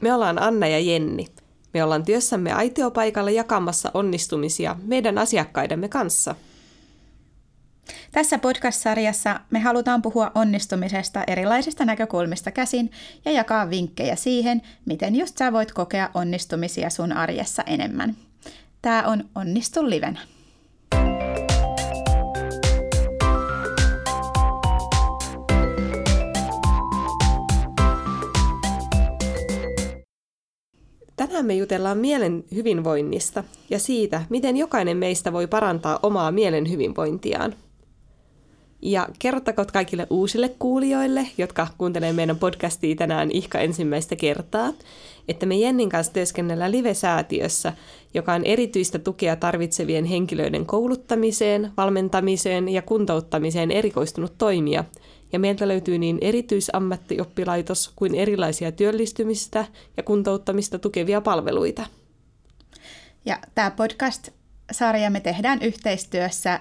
Me ollaan Anna ja Jenni. Me ollaan työssämme aitiopaikalla jakamassa onnistumisia meidän asiakkaidemme kanssa. Tässä podcast-sarjassa me halutaan puhua onnistumisesta erilaisista näkökulmista käsin ja jakaa vinkkejä siihen, miten just sä voit kokea onnistumisia sun arjessa enemmän. Tämä on Onnistu livenä. Tänään me jutellaan mielen hyvinvoinnista ja siitä, miten jokainen meistä voi parantaa omaa mielen hyvinvointiaan. Ja kerrottakoon kaikille uusille kuulijoille, jotka kuuntelevat meidän podcastia tänään ihka ensimmäistä kertaa, että me Jennin kanssa työskennellään Live-säätiössä, joka on erityistä tukea tarvitsevien henkilöiden kouluttamiseen, valmentamiseen ja kuntouttamiseen erikoistunut toimija – ja meiltä löytyy niin erityisammattioppilaitos kuin erilaisia työllistymistä ja kuntouttamista tukevia palveluita. Ja tämä podcast-sarja me tehdään yhteistyössä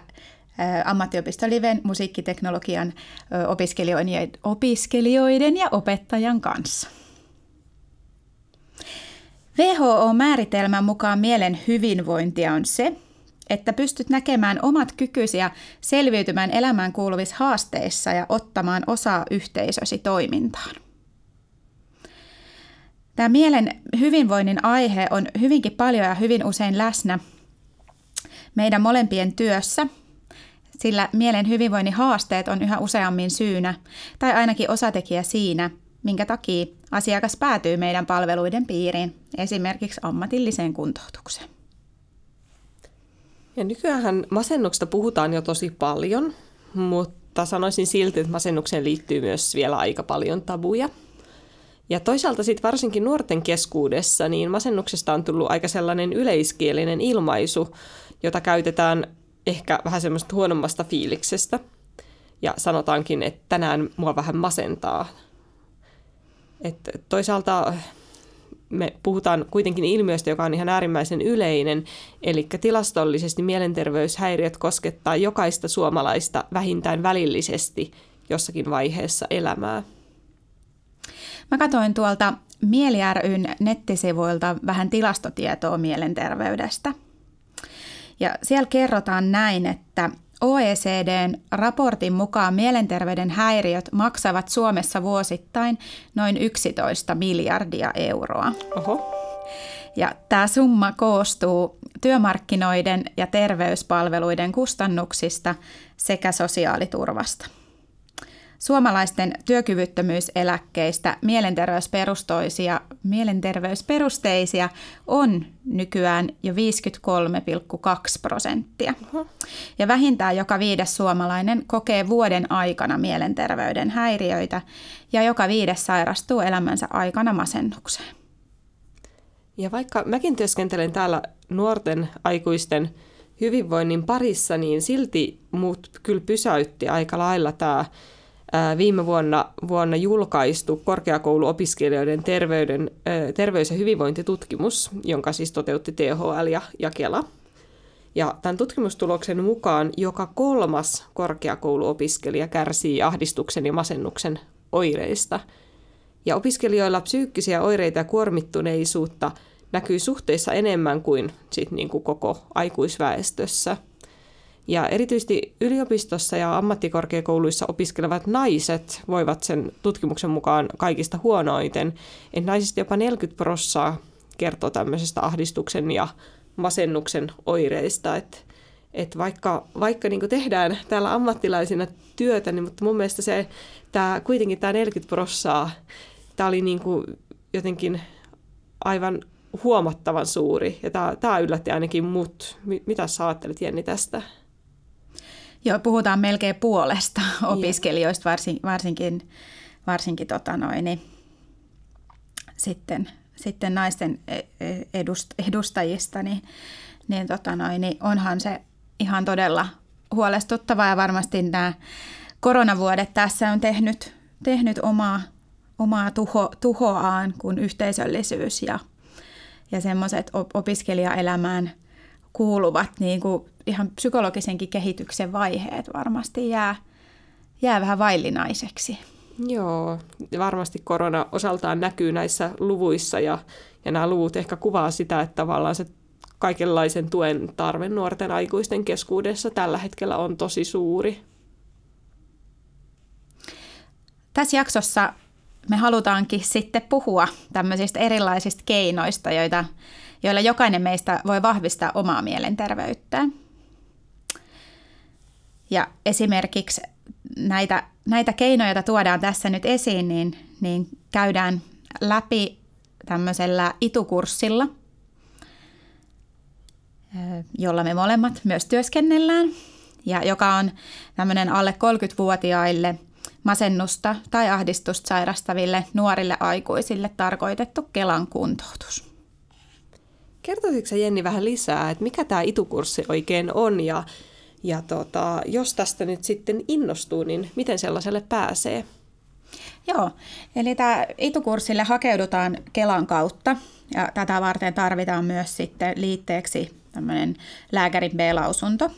ammattiopisto Liven musiikkiteknologian opiskelijoiden ja opettajan kanssa. WHO-määritelmän mukaan mielen hyvinvointia on se, että pystyt näkemään omat kykysi ja selviytymään elämään kuuluvissa haasteissa ja ottamaan osaa yhteisösi toimintaan. Tämä mielen hyvinvoinnin aihe on hyvinkin paljon ja hyvin usein läsnä meidän molempien työssä, sillä mielen hyvinvoinnin haasteet on yhä useammin syynä tai ainakin osatekijä siinä, minkä takia asiakas päätyy meidän palveluiden piiriin, esimerkiksi ammatilliseen kuntoutukseen. Ja nykyään masennuksesta puhutaan jo tosi paljon, mutta sanoisin silti, että masennukseen liittyy myös vielä aika paljon tabuja. Ja toisaalta sitten varsinkin nuorten keskuudessa, niin masennuksesta on tullut aika sellainen yleiskielinen ilmaisu, jota käytetään ehkä vähän semmoista huonommasta fiiliksestä. Ja sanotaankin, että tänään mua vähän masentaa. Et toisaalta me puhutaan kuitenkin ilmiöstä, joka on ihan äärimmäisen yleinen, eli tilastollisesti mielenterveyshäiriöt koskettaa jokaista suomalaista vähintään välillisesti jossakin vaiheessa elämää. Mä katsoin tuolta Mieli ryn nettisivuilta vähän tilastotietoa mielenterveydestä. Ja siellä kerrotaan näin, että OECDn raportin mukaan mielenterveyden häiriöt maksavat Suomessa vuosittain noin 11 miljardia euroa. Oho. Ja tämä summa koostuu työmarkkinoiden ja terveyspalveluiden kustannuksista sekä sosiaaliturvasta. Suomalaisten työkyvyttömyyseläkkeistä mielenterveysperustoisia, mielenterveysperusteisia on nykyään jo 53,2 prosenttia. Ja vähintään joka viides suomalainen kokee vuoden aikana mielenterveyden häiriöitä ja joka viides sairastuu elämänsä aikana masennukseen. Ja vaikka mäkin työskentelen täällä nuorten aikuisten hyvinvoinnin parissa, niin silti muut kyllä pysäytti aika lailla tämä viime vuonna, vuonna julkaistu korkeakouluopiskelijoiden terveyden, terveys- ja hyvinvointitutkimus, jonka siis toteutti THL ja, ja Kela. Ja tämän tutkimustuloksen mukaan joka kolmas korkeakouluopiskelija kärsii ahdistuksen ja masennuksen oireista. Ja opiskelijoilla psyykkisiä oireita ja kuormittuneisuutta näkyy suhteessa enemmän kuin, sit niin kuin koko aikuisväestössä – ja erityisesti yliopistossa ja ammattikorkeakouluissa opiskelevat naiset voivat sen tutkimuksen mukaan kaikista huonoiten. Että naisista jopa 40 prossaa kertoo tämmöisestä ahdistuksen ja masennuksen oireista. Että et vaikka, vaikka niin tehdään täällä ammattilaisina työtä, niin mutta mun mielestä se, tää, kuitenkin tämä 40 prossaa, tämä oli niin jotenkin aivan huomattavan suuri. Ja tämä yllätti ainakin mut. Mitä sä ajattelet Jenni tästä? Joo, puhutaan melkein puolesta opiskelijoista, varsin, varsinkin, varsinkin tota noin, niin sitten, sitten naisten e, e, edust, edustajista, niin, niin, tota noin, niin onhan se ihan todella huolestuttavaa ja varmasti nämä koronavuodet tässä on tehnyt, tehnyt omaa, omaa tuho, tuhoaan, kuin yhteisöllisyys ja, ja semmoiset opiskelijaelämään kuuluvat niin kuin ihan psykologisenkin kehityksen vaiheet varmasti jää, jää vähän vaillinaiseksi. Joo, varmasti korona osaltaan näkyy näissä luvuissa ja, ja nämä luvut ehkä kuvaa sitä, että tavallaan se kaikenlaisen tuen tarve nuorten aikuisten keskuudessa tällä hetkellä on tosi suuri. Tässä jaksossa me halutaankin sitten puhua tämmöisistä erilaisista keinoista, joita, joilla jokainen meistä voi vahvistaa omaa mielenterveyttään. Ja esimerkiksi näitä, näitä keinoja, joita tuodaan tässä nyt esiin, niin, niin käydään läpi tämmöisellä itukurssilla, jolla me molemmat myös työskennellään, ja joka on tämmöinen alle 30-vuotiaille masennusta tai ahdistusta sairastaville nuorille aikuisille tarkoitettu Kelan kuntoutus. Kertoisitko Jenni vähän lisää, että mikä tämä itukurssi oikein on ja ja tota, jos tästä nyt sitten innostuu, niin miten sellaiselle pääsee? Joo, eli tämä itukurssille hakeudutaan Kelan kautta ja tätä varten tarvitaan myös sitten liitteeksi tämmöinen lääkärin B-lausunto,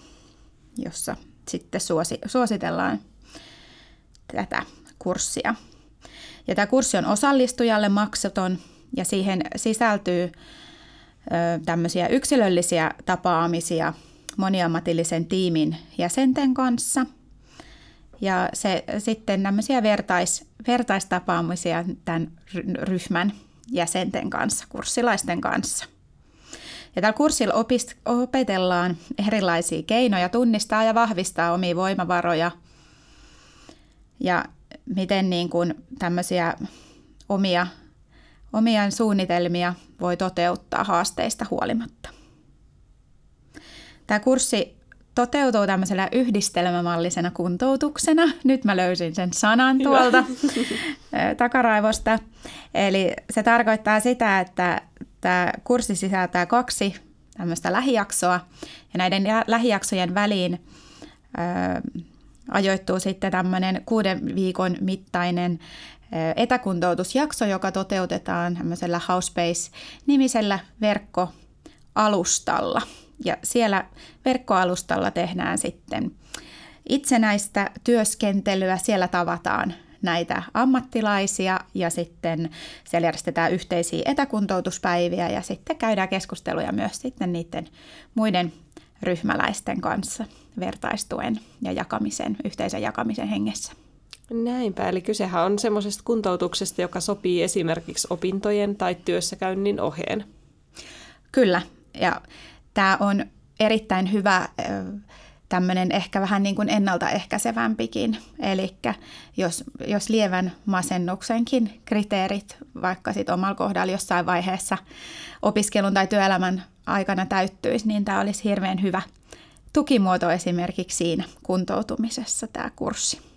jossa sitten suosi, suositellaan tätä kurssia. Ja tämä kurssi on osallistujalle maksaton ja siihen sisältyy ö, tämmöisiä yksilöllisiä tapaamisia – moniammatillisen tiimin jäsenten kanssa. Ja se, sitten tämmöisiä vertais, vertaistapaamisia tämän ryhmän jäsenten kanssa, kurssilaisten kanssa. Ja tällä kurssilla opist, opetellaan erilaisia keinoja tunnistaa ja vahvistaa omia voimavaroja ja miten niin kuin tämmöisiä omia, omia suunnitelmia voi toteuttaa haasteista huolimatta. Tämä kurssi toteutuu tämmöisellä yhdistelmämallisena kuntoutuksena. Nyt mä löysin sen sanan tuolta takaraivosta. Eli se tarkoittaa sitä, että tämä kurssi sisältää kaksi tämmöistä lähijaksoa, ja näiden lähijaksojen väliin ö, ajoittuu sitten tämmöinen kuuden viikon mittainen etäkuntoutusjakso, joka toteutetaan tämmöisellä Housebase-nimisellä verkkoalustalla. Ja siellä verkkoalustalla tehdään sitten itsenäistä työskentelyä. Siellä tavataan näitä ammattilaisia ja sitten siellä järjestetään yhteisiä etäkuntoutuspäiviä ja sitten käydään keskusteluja myös sitten niiden muiden ryhmäläisten kanssa vertaistuen ja jakamisen, yhteisen jakamisen hengessä. Näinpä, eli kysehän on semmoisesta kuntoutuksesta, joka sopii esimerkiksi opintojen tai työssäkäynnin oheen. Kyllä, ja tämä on erittäin hyvä tämmöinen ehkä vähän niin kuin ennaltaehkäisevämpikin. Eli jos, jos lievän masennuksenkin kriteerit vaikka sit omalla kohdalla jossain vaiheessa opiskelun tai työelämän aikana täyttyisi, niin tämä olisi hirveän hyvä tukimuoto esimerkiksi siinä kuntoutumisessa tämä kurssi.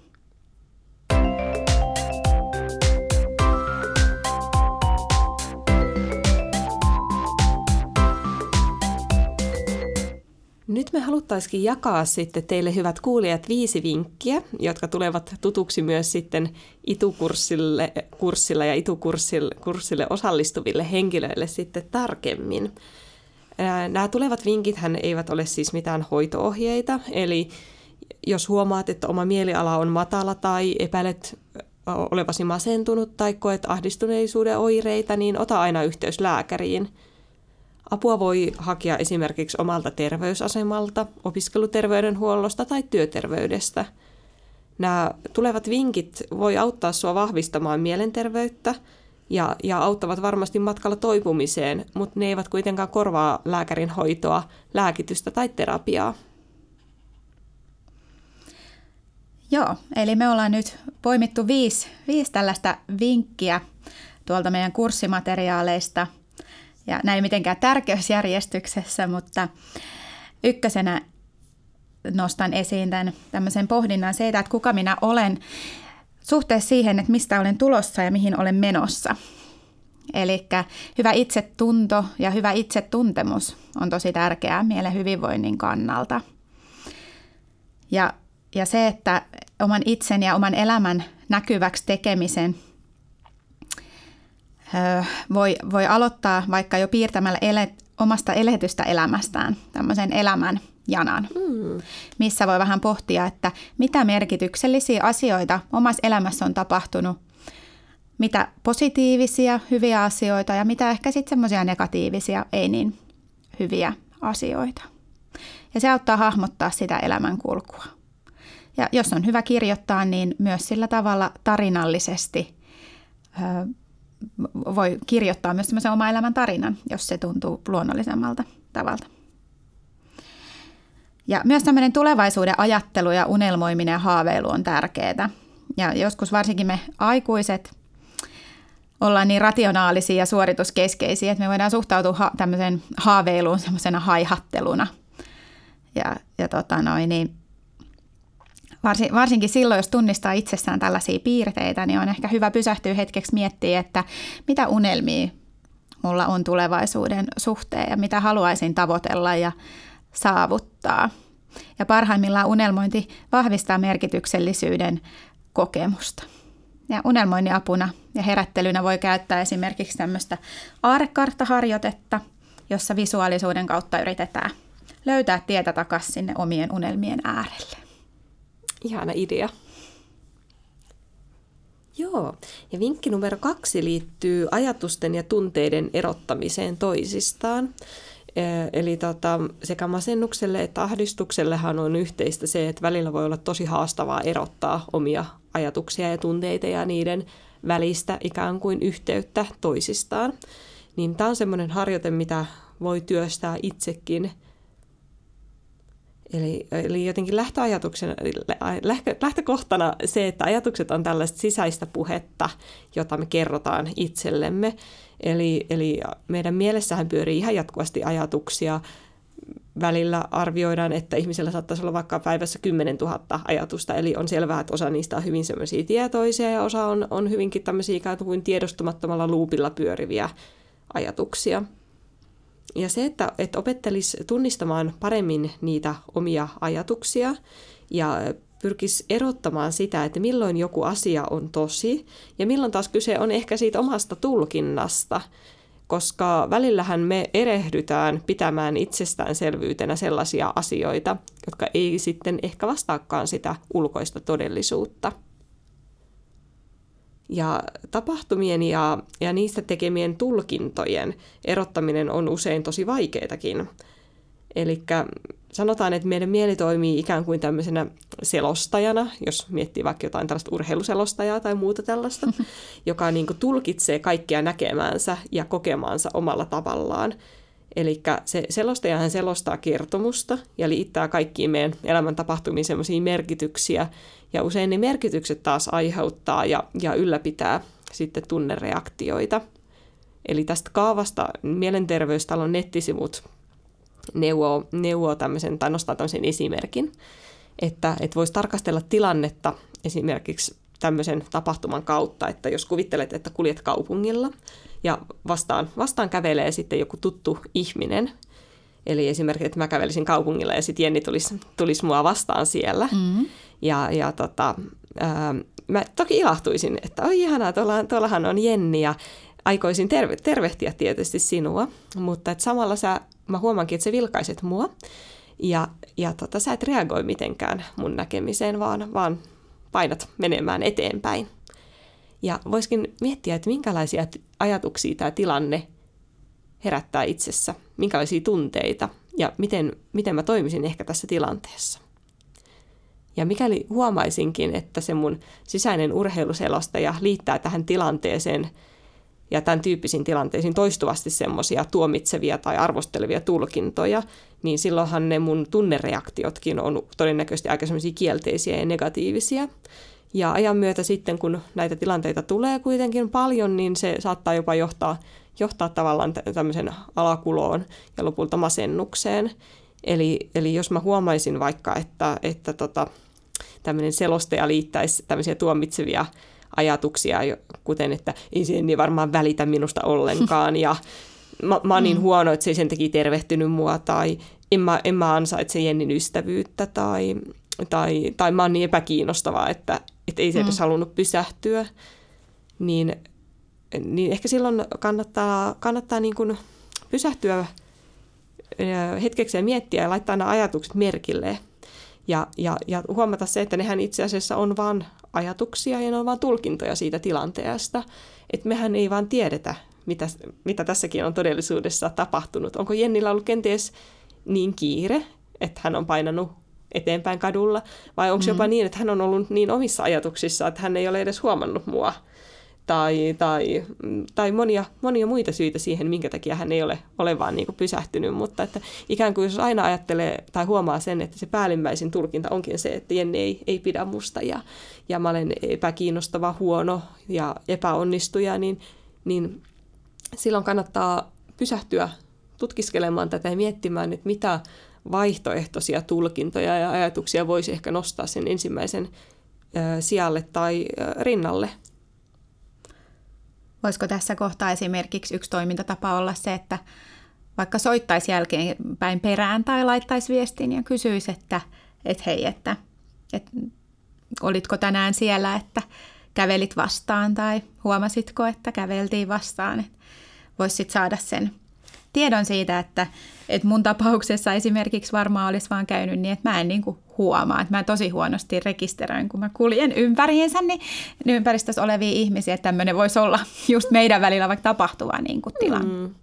Nyt me haluttaisikin jakaa sitten teille hyvät kuulijat viisi vinkkiä, jotka tulevat tutuksi myös sitten itukurssille kurssilla ja itukurssille kurssille osallistuville henkilöille sitten tarkemmin. Nämä tulevat vinkit eivät ole siis mitään hoitoohjeita, eli jos huomaat, että oma mieliala on matala tai epäilet olevasi masentunut tai koet ahdistuneisuuden oireita, niin ota aina yhteys lääkäriin – Apua voi hakea esimerkiksi omalta terveysasemalta, opiskeluterveydenhuollosta tai työterveydestä. Nämä tulevat vinkit voi auttaa sinua vahvistamaan mielenterveyttä ja, ja auttavat varmasti matkalla toipumiseen, mutta ne eivät kuitenkaan korvaa lääkärin hoitoa, lääkitystä tai terapiaa. Joo, eli me ollaan nyt poimittu viisi, viisi tällaista vinkkiä tuolta meidän kurssimateriaaleista – ja näin mitenkään tärkeysjärjestyksessä, mutta ykkösenä nostan esiin tämän tämmöisen pohdinnan siitä, että kuka minä olen suhteessa siihen, että mistä olen tulossa ja mihin olen menossa. Eli hyvä itsetunto ja hyvä itsetuntemus on tosi tärkeää mielen hyvinvoinnin kannalta. Ja, ja se, että oman itsen ja oman elämän näkyväksi tekemisen – voi, voi aloittaa vaikka jo piirtämällä ele, omasta eletystä elämästään tämmöisen elämän janan, mm. missä voi vähän pohtia, että mitä merkityksellisiä asioita omassa elämässä on tapahtunut, mitä positiivisia, hyviä asioita ja mitä ehkä sitten semmoisia negatiivisia, ei niin hyviä asioita. Ja se auttaa hahmottaa sitä elämänkulkua. Ja jos on hyvä kirjoittaa, niin myös sillä tavalla tarinallisesti voi kirjoittaa myös semmoisen oma elämän tarinan, jos se tuntuu luonnollisemmalta tavalta. Ja myös tämmöinen tulevaisuuden ajattelu ja unelmoiminen ja haaveilu on tärkeää. Ja joskus varsinkin me aikuiset ollaan niin rationaalisia ja suorituskeskeisiä, että me voidaan suhtautua ha- tämmöiseen haaveiluun semmoisena haihatteluna. Ja, ja tota noin, niin varsin, varsinkin silloin, jos tunnistaa itsessään tällaisia piirteitä, niin on ehkä hyvä pysähtyä hetkeksi miettiä, että mitä unelmia mulla on tulevaisuuden suhteen ja mitä haluaisin tavoitella ja saavuttaa. Ja parhaimmillaan unelmointi vahvistaa merkityksellisyyden kokemusta. Ja unelmoinnin apuna ja herättelynä voi käyttää esimerkiksi tämmöistä aarekarttaharjoitetta, jossa visuaalisuuden kautta yritetään löytää tietä takaisin sinne omien unelmien äärelle. Ihana idea. Joo, ja vinkki numero kaksi liittyy ajatusten ja tunteiden erottamiseen toisistaan. Eli tota, sekä masennukselle että ahdistuksellehan on yhteistä se, että välillä voi olla tosi haastavaa erottaa omia ajatuksia ja tunteita ja niiden välistä ikään kuin yhteyttä toisistaan. Niin tämä on semmoinen harjoite, mitä voi työstää itsekin – Eli, eli jotenkin lähtöajatuksena, lähtökohtana se, että ajatukset on tällaista sisäistä puhetta, jota me kerrotaan itsellemme. Eli, eli meidän mielessähän pyörii ihan jatkuvasti ajatuksia. Välillä arvioidaan, että ihmisellä saattaisi olla vaikka päivässä 10 000 ajatusta, eli on selvää, että osa niistä on hyvin semmoisia tietoisia ja osa on, on hyvinkin tämmöisiä ikään kuin tiedostamattomalla luupilla pyöriviä ajatuksia. Ja se, että, että opettelisi tunnistamaan paremmin niitä omia ajatuksia ja pyrkisi erottamaan sitä, että milloin joku asia on tosi ja milloin taas kyse on ehkä siitä omasta tulkinnasta, koska välillähän me erehdytään pitämään itsestäänselvyytenä sellaisia asioita, jotka ei sitten ehkä vastaakaan sitä ulkoista todellisuutta. Ja tapahtumien ja, ja niistä tekemien tulkintojen erottaminen on usein tosi vaikeatakin. Eli sanotaan, että meidän mieli toimii ikään kuin tämmöisenä selostajana, jos miettii vaikka jotain tällaista urheiluselostajaa tai muuta tällaista, joka niin kuin tulkitsee kaikkea näkemäänsä ja kokemaansa omalla tavallaan. Eli se selostajahan selostaa kertomusta ja liittää kaikkiin meidän elämän tapahtumiin sellaisia merkityksiä, ja usein ne merkitykset taas aiheuttaa ja, ja ylläpitää sitten tunnereaktioita. Eli tästä kaavasta Mielenterveystalon nettisivut neuvoo, neuvoo tämmöisen, tai nostaa tämmöisen esimerkin, että, että voisi tarkastella tilannetta esimerkiksi tämmöisen tapahtuman kautta, että jos kuvittelet, että kuljet kaupungilla ja vastaan, vastaan kävelee sitten joku tuttu ihminen, eli esimerkiksi, että mä kävelisin kaupungilla ja sitten Jenni tulisi, tulisi mua vastaan siellä, mm-hmm. Ja, ja tota, ää, mä toki ilahtuisin, että oi ihanaa, tuolla, tuollahan on Jenni ja aikoisin terve, tervehtiä tietysti sinua, mutta et samalla sä, mä huomaankin, että sä vilkaiset mua ja, ja tota, sä et reagoi mitenkään mun näkemiseen, vaan, vaan painat menemään eteenpäin. Ja voiskin miettiä, että minkälaisia ajatuksia tämä tilanne herättää itsessä, minkälaisia tunteita ja miten, miten mä toimisin ehkä tässä tilanteessa. Ja mikäli huomaisinkin, että se mun sisäinen urheiluselostaja liittää tähän tilanteeseen ja tämän tyyppisiin tilanteisiin toistuvasti semmoisia tuomitsevia tai arvostelevia tulkintoja, niin silloinhan ne mun tunnereaktiotkin on todennäköisesti aika semmoisia kielteisiä ja negatiivisia. Ja ajan myötä sitten, kun näitä tilanteita tulee kuitenkin paljon, niin se saattaa jopa johtaa, johtaa tavallaan tämmöisen alakuloon ja lopulta masennukseen. Eli, eli jos mä huomaisin vaikka, että, että tota, tämmöinen selostaja liittäisi tämmöisiä tuomitsevia ajatuksia, kuten että ei se niin varmaan välitä minusta ollenkaan ja mä, mä oon niin mm. huono, että se ei sen takia tervehtynyt mua tai en mä, en mä ansaitse Jennin ystävyyttä tai, tai, tai mä oon niin epäkiinnostava, että, että ei se edes mm. halunnut pysähtyä, niin, niin ehkä silloin kannattaa, kannattaa niin kuin pysähtyä hetkeksi miettiä ja laittaa nämä ajatukset merkille. Ja, ja, ja huomata se, että nehän itse asiassa on vain ajatuksia ja ne on vain tulkintoja siitä tilanteesta. Että mehän ei vaan tiedetä, mitä, mitä tässäkin on todellisuudessa tapahtunut. Onko Jennillä ollut kenties niin kiire, että hän on painanut eteenpäin kadulla, vai onko mm. jopa niin, että hän on ollut niin omissa ajatuksissa, että hän ei ole edes huomannut mua? Tai, tai, tai monia, monia muita syitä siihen, minkä takia hän ei ole, ole vaan niin kuin pysähtynyt, mutta että ikään kuin jos aina ajattelee tai huomaa sen, että se päällimmäisin tulkinta onkin se, että Jenni ei, ei pidä musta ja, ja mä olen epäkiinnostava, huono ja epäonnistuja, niin, niin silloin kannattaa pysähtyä tutkiskelemaan tätä ja miettimään, että mitä vaihtoehtoisia tulkintoja ja ajatuksia voisi ehkä nostaa sen ensimmäisen sijalle tai rinnalle – Voisiko tässä kohtaa esimerkiksi yksi toimintatapa olla se, että vaikka soittaisi jälkeenpäin perään tai laittaisi viestin ja kysyisi, että, että hei, että, että olitko tänään siellä, että kävelit vastaan tai huomasitko, että käveltiin vastaan. Voisi saada sen tiedon siitä, että, että mun tapauksessa esimerkiksi varmaan olisi vaan käynyt niin, että mä en niin kuin huomaa, että mä tosi huonosti rekisteröin, kun mä kuljen ympäriinsä, niin, ympäristössä olevia ihmisiä, että tämmöinen voisi olla just meidän välillä vaikka tapahtuva niin kuin tilanne. Mm.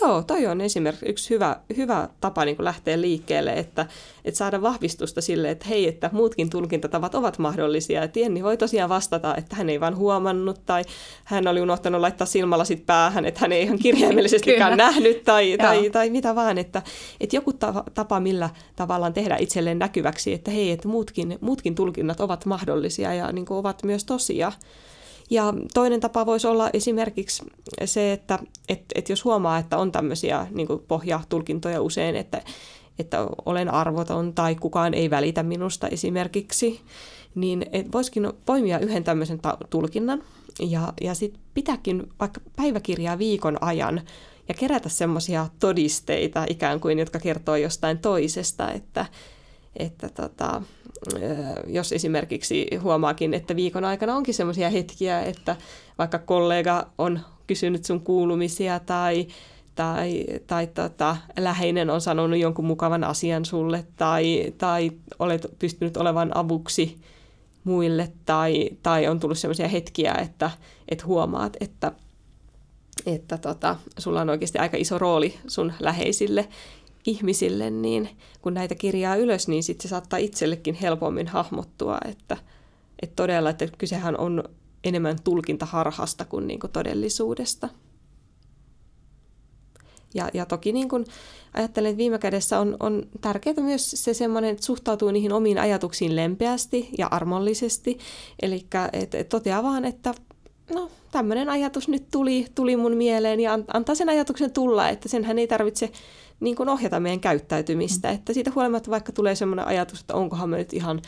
Joo, toi on esimerkiksi yksi hyvä, hyvä tapa niin kuin lähteä liikkeelle, että, että saada vahvistusta sille, että hei, että muutkin tulkintatavat ovat mahdollisia. Että Jenni voi tosiaan vastata, että hän ei vaan huomannut tai hän oli unohtanut laittaa silmälasit päähän, että hän ei ihan kirjaimellisestikään nähnyt tai, tai, tai mitä vaan. Että, että joku tapa, millä tavallaan tehdä itselleen näkyväksi, että hei, että muutkin, muutkin tulkinnat ovat mahdollisia ja niin kuin ovat myös tosia. Ja toinen tapa voisi olla esimerkiksi se, että et, et jos huomaa, että on tämmöisiä niin pohjatulkintoja usein, että, että olen arvoton tai kukaan ei välitä minusta esimerkiksi, niin voisikin poimia yhden tämmöisen ta- tulkinnan ja, ja sitten pitääkin vaikka päiväkirjaa viikon ajan ja kerätä semmoisia todisteita ikään kuin, jotka kertoo jostain toisesta, että, että tota, jos esimerkiksi huomaakin, että viikon aikana onkin sellaisia hetkiä, että vaikka kollega on kysynyt sun kuulumisia tai, tai, tai tota, läheinen on sanonut jonkun mukavan asian sulle tai, tai olet pystynyt olevan avuksi muille tai, tai on tullut sellaisia hetkiä, että, että huomaat, että, että tota, sulla on oikeasti aika iso rooli sun läheisille ihmisille, niin kun näitä kirjaa ylös, niin sitten se saattaa itsellekin helpommin hahmottua, että, että todella, että kysehän on enemmän tulkintaharhasta kuin, niin kuin todellisuudesta. Ja, ja toki niin kuin ajattelen, että viime kädessä on, on tärkeää myös se semmoinen, että suhtautuu niihin omiin ajatuksiin lempeästi ja armollisesti. Eli et, et toteaa vaan, että no tämmöinen ajatus nyt tuli, tuli mun mieleen ja antaa sen ajatuksen tulla, että senhän ei tarvitse niin kuin ohjata meidän käyttäytymistä. Mm. Että siitä huolimatta vaikka tulee sellainen ajatus, että onkohan me nyt ihan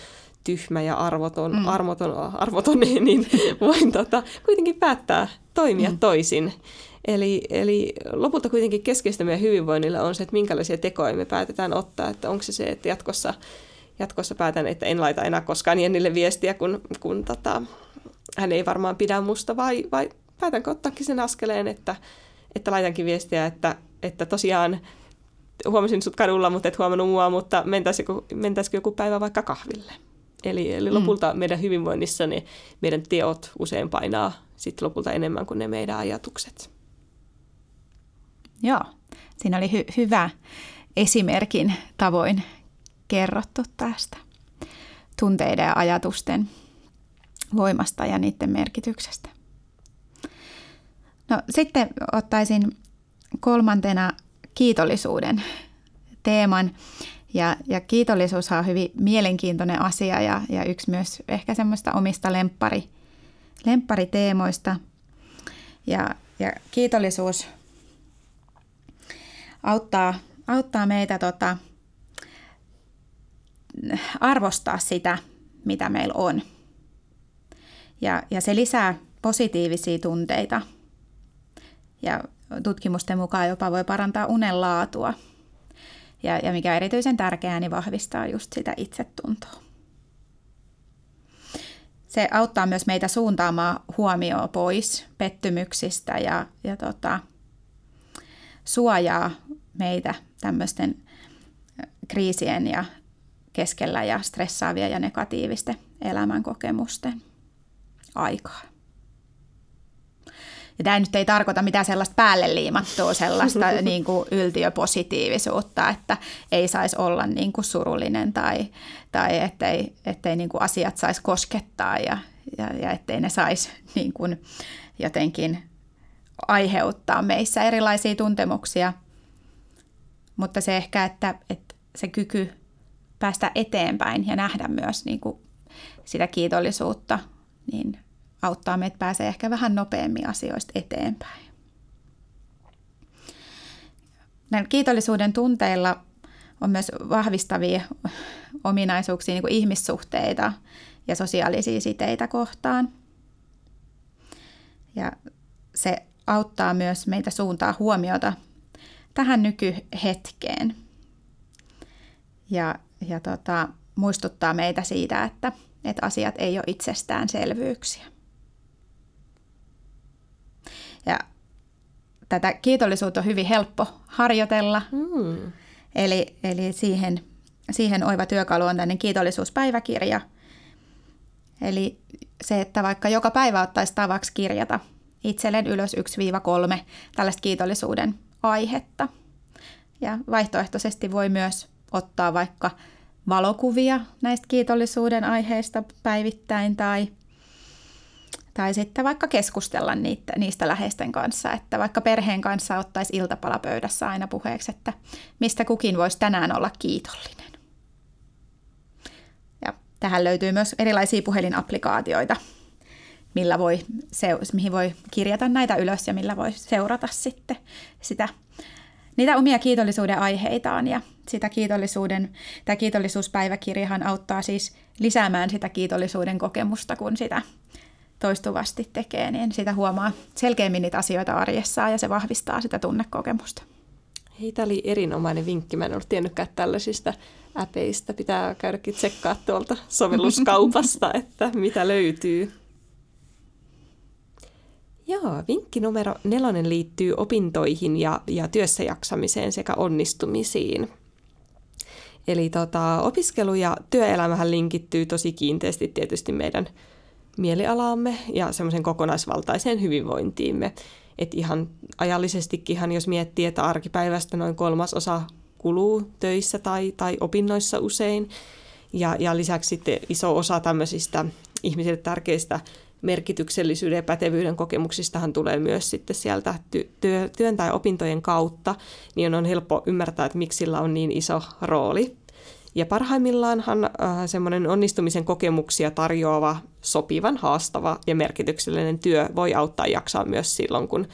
tyhmä ja arvoton, mm. armoton, arvoton, niin voin tota, kuitenkin päättää toimia mm. toisin. Eli, eli lopulta kuitenkin keskeistä meidän hyvinvoinnille on se, että minkälaisia tekoja me päätetään ottaa. Että onko se se, että jatkossa, jatkossa päätän, että en laita enää koskaan Jennille viestiä, kun, kun tota, hän ei varmaan pidä musta, vai, vai päätänkö ottaakin sen askeleen, että, että laitankin viestiä, että, että tosiaan huomasin sut kadulla, mutta et huomannut mua, mutta mentäisikö, mentäisikö joku päivä vaikka kahville? Eli, eli mm. lopulta mm. meidän hyvinvoinnissa ne meidän teot usein painaa sit lopulta enemmän kuin ne meidän ajatukset. Joo, siinä oli hy- hyvä esimerkin tavoin kerrottu tästä tunteiden ja ajatusten voimasta ja niiden merkityksestä. No sitten ottaisin kolmantena kiitollisuuden teeman. Ja, ja kiitollisuus on hyvin mielenkiintoinen asia ja, ja yksi myös ehkä semmoista omista lemppari, lemppariteemoista. Ja, ja kiitollisuus auttaa, auttaa meitä tota, arvostaa sitä, mitä meillä on. Ja, ja se lisää positiivisia tunteita. Ja tutkimusten mukaan jopa voi parantaa unen laatua. Ja, ja mikä erityisen tärkeää, niin vahvistaa just sitä itsetuntoa. Se auttaa myös meitä suuntaamaan huomioon pois pettymyksistä ja, ja tota, suojaa meitä tämmöisten kriisien ja keskellä ja stressaavia ja negatiivisten elämänkokemusten aikaa. Ja tämä nyt ei tarkoita mitään sellaista päälle liimattua sellaista niin kuin yltiöpositiivisuutta, että ei saisi olla niin kuin surullinen tai, tai ettei, ettei niin kuin asiat saisi koskettaa ja, ja, ja ettei ne saisi niin kuin jotenkin aiheuttaa meissä erilaisia tuntemuksia. Mutta se ehkä, että, että se kyky päästä eteenpäin ja nähdä myös niin kuin sitä kiitollisuutta, niin auttaa meitä pääsee ehkä vähän nopeammin asioista eteenpäin. Näillä kiitollisuuden tunteilla on myös vahvistavia ominaisuuksia niin kuin ihmissuhteita ja sosiaalisia siteitä kohtaan. Ja se auttaa myös meitä suuntaa huomiota tähän nykyhetkeen. Ja, ja tota, muistuttaa meitä siitä, että, että asiat ei ole itsestäänselvyyksiä. Ja tätä kiitollisuutta on hyvin helppo harjoitella. Mm. Eli, eli siihen, siihen oiva työkalu on tämmöinen kiitollisuuspäiväkirja. Eli se, että vaikka joka päivä ottaisi tavaksi kirjata itselleen ylös 1-3 tällaista kiitollisuuden aihetta. Ja vaihtoehtoisesti voi myös ottaa vaikka valokuvia näistä kiitollisuuden aiheista päivittäin tai tai sitten vaikka keskustella niitä, niistä läheisten kanssa, että vaikka perheen kanssa ottaisi iltapalapöydässä aina puheeksi, että mistä kukin voisi tänään olla kiitollinen. Ja tähän löytyy myös erilaisia puhelinapplikaatioita, millä voi, mihin voi kirjata näitä ylös ja millä voi seurata sitten sitä, niitä omia kiitollisuuden aiheitaan. Ja sitä kiitollisuuden, tämä kiitollisuuspäiväkirjahan auttaa siis lisäämään sitä kiitollisuuden kokemusta, kun sitä toistuvasti tekee, niin sitä huomaa selkeämmin niitä asioita arjessaan ja se vahvistaa sitä tunnekokemusta. Hei, tämä oli erinomainen vinkki. Mä en ollut tiennytkään tällaisista äpeistä. Pitää käydäkin tsekkaa tuolta sovelluskaupasta, että mitä löytyy. Joo, vinkki numero nelonen liittyy opintoihin ja, ja työssä jaksamiseen sekä onnistumisiin. Eli tota, opiskelu ja työelämähän linkittyy tosi kiinteästi tietysti meidän mielialaamme ja semmoisen kokonaisvaltaiseen hyvinvointiimme. Et ihan ajallisestikin, jos miettii, että arkipäivästä noin kolmas osa kuluu töissä tai, tai opinnoissa usein, ja, ja lisäksi sitten iso osa tämmöisistä ihmisille tärkeistä merkityksellisyyden ja pätevyyden kokemuksistahan tulee myös sitten sieltä työ, työn tai opintojen kautta, niin on helppo ymmärtää, että miksi sillä on niin iso rooli. Ja parhaimmillaanhan äh, semmoinen onnistumisen kokemuksia tarjoava, sopivan, haastava ja merkityksellinen työ voi auttaa jaksaa myös silloin, kun,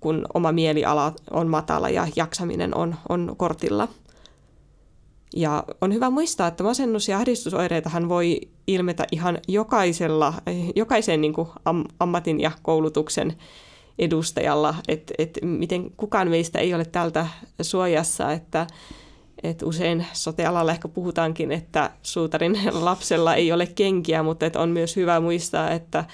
kun oma mieliala on matala ja jaksaminen on, on kortilla. Ja on hyvä muistaa, että masennus- ja ahdistusoireitahan voi ilmetä ihan jokaisella, jokaisen niin kuin am, ammatin ja koulutuksen edustajalla, että et miten kukaan meistä ei ole tältä suojassa, että et usein sotealalla ehkä puhutaankin, että suutarin lapsella ei ole kenkiä, mutta et on myös hyvä muistaa, että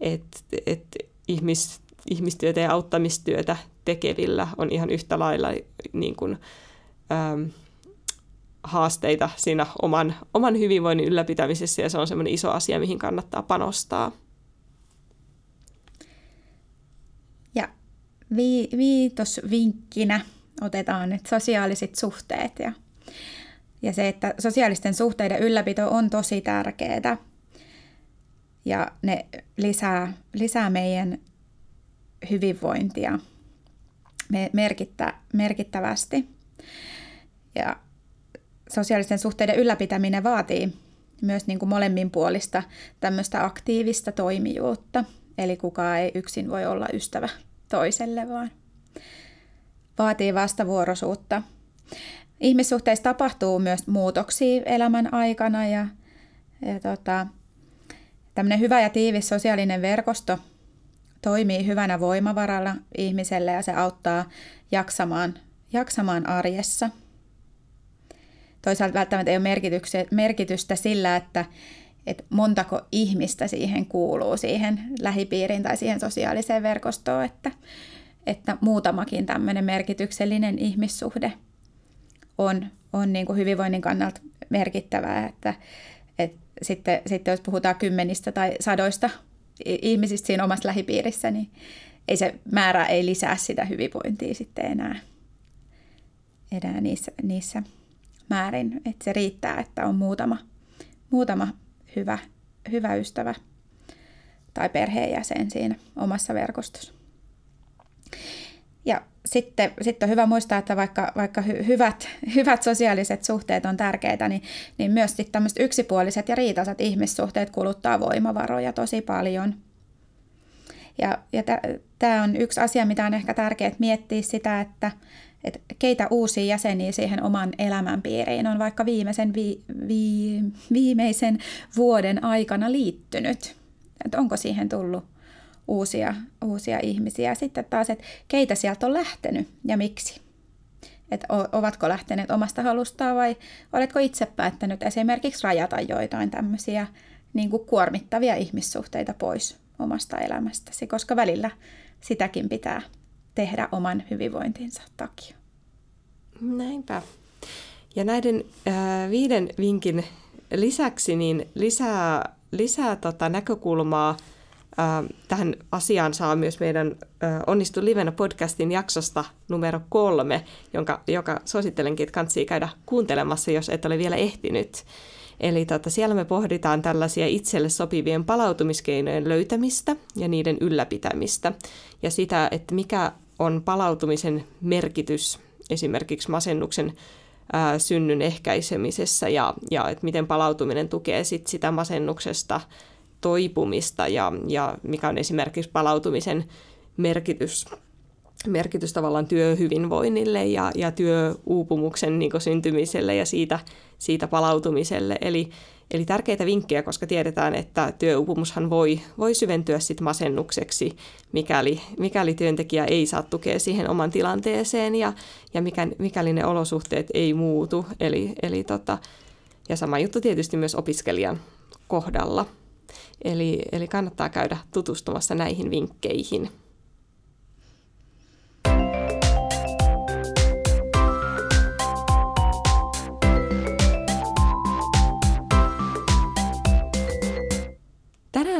et, et ihmis, ihmistyötä ja auttamistyötä tekevillä on ihan yhtä lailla niin kuin, äm, haasteita siinä oman, oman hyvinvoinnin ylläpitämisessä ja se on semmoinen iso asia, mihin kannattaa panostaa. Ja vi, viitosvinkkinä otetaan nyt sosiaaliset suhteet ja, ja se, että sosiaalisten suhteiden ylläpito on tosi tärkeää ja ne lisää, lisää meidän hyvinvointia merkittä, merkittävästi. Ja sosiaalisten suhteiden ylläpitäminen vaatii myös niin kuin molemminpuolista tämmöistä aktiivista toimijuutta. Eli kukaan ei yksin voi olla ystävä toiselle, vaan vaatii vastavuoroisuutta. Ihmissuhteissa tapahtuu myös muutoksia elämän aikana ja, ja tota, tämmöinen hyvä ja tiivis sosiaalinen verkosto toimii hyvänä voimavaralla ihmiselle ja se auttaa jaksamaan, jaksamaan arjessa. Toisaalta välttämättä ei ole merkitystä sillä, että, että montako ihmistä siihen kuuluu, siihen lähipiiriin tai siihen sosiaaliseen verkostoon, että että muutamakin tämmöinen merkityksellinen ihmissuhde on, on niin kuin hyvinvoinnin kannalta merkittävää, että, että sitten, sitten jos puhutaan kymmenistä tai sadoista ihmisistä siinä omassa lähipiirissä, niin ei se määrä ei lisää sitä hyvinvointia sitten enää, enää niissä, niissä määrin. Että se riittää, että on muutama, muutama hyvä, hyvä ystävä tai perheenjäsen siinä omassa verkostossa. Ja sitten, sitten on hyvä muistaa, että vaikka, vaikka hyvät, hyvät sosiaaliset suhteet on tärkeitä, niin, niin myös tämmöiset yksipuoliset ja riitaiset ihmissuhteet kuluttaa voimavaroja tosi paljon. Ja, ja tämä on yksi asia, mitä on ehkä tärkeää miettiä sitä, että, että keitä uusia jäseniä siihen oman elämän piiriin on vaikka viimeisen, vi, vi, viimeisen vuoden aikana liittynyt. Että onko siihen tullut uusia, uusia ihmisiä. Sitten taas, että keitä sieltä on lähtenyt ja miksi. Että ovatko lähteneet omasta halustaan vai oletko itse päättänyt esimerkiksi rajata joitain tämmöisiä niin kuin kuormittavia ihmissuhteita pois omasta elämästäsi, koska välillä sitäkin pitää tehdä oman hyvinvointinsa takia. Näinpä. Ja näiden äh, viiden vinkin lisäksi niin lisää, lisää tota näkökulmaa tähän asiaan saa myös meidän Onnistu livenä podcastin jaksosta numero kolme, jonka, joka suosittelenkin, että kansi käydä kuuntelemassa, jos et ole vielä ehtinyt. Eli tota, siellä me pohditaan tällaisia itselle sopivien palautumiskeinojen löytämistä ja niiden ylläpitämistä ja sitä, että mikä on palautumisen merkitys esimerkiksi masennuksen synnyn ehkäisemisessä ja, ja että miten palautuminen tukee sit sitä masennuksesta toipumista ja, ja mikä on esimerkiksi palautumisen merkitys, merkitys tavallaan työhyvinvoinnille ja, ja työuupumuksen niin syntymiselle ja siitä, siitä palautumiselle. Eli, eli tärkeitä vinkkejä, koska tiedetään, että työuupumushan voi, voi syventyä sit masennukseksi, mikäli, mikäli työntekijä ei saa tukea siihen oman tilanteeseen ja, ja mikä, mikäli ne olosuhteet ei muutu. Eli, eli tota, ja sama juttu tietysti myös opiskelijan kohdalla. Eli, eli kannattaa käydä tutustumassa näihin vinkkeihin.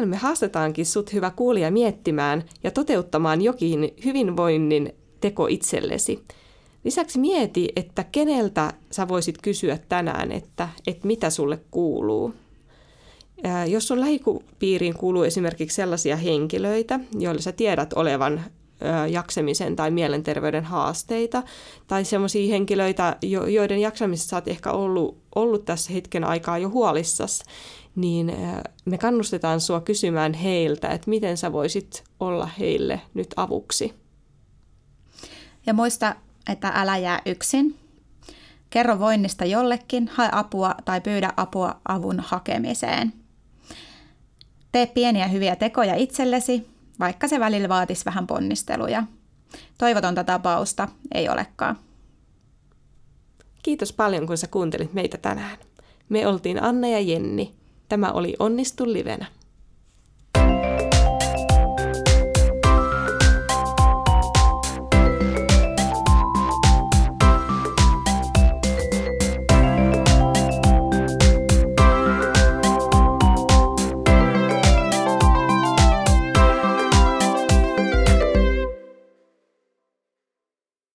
Me haastetaankin sut hyvä kuulija miettimään ja toteuttamaan jokin hyvinvoinnin teko itsellesi. Lisäksi mieti, että keneltä sä voisit kysyä tänään, että, että mitä sulle kuuluu. Jos sun lähipiiriin kuuluu esimerkiksi sellaisia henkilöitä, joilla sä tiedät olevan jaksamisen tai mielenterveyden haasteita, tai sellaisia henkilöitä, joiden jaksamisessa oot ehkä ollut, ollut tässä hetken aikaa jo huolissas, niin me kannustetaan sua kysymään heiltä, että miten sä voisit olla heille nyt avuksi. Ja muista, että älä jää yksin. Kerro voinnista jollekin, hae apua tai pyydä apua avun hakemiseen – Tee pieniä hyviä tekoja itsellesi, vaikka se välillä vaatisi vähän ponnisteluja. Toivotonta tapausta ei olekaan. Kiitos paljon, kun sä kuuntelit meitä tänään. Me oltiin Anna ja Jenni. Tämä oli Onnistu livenä.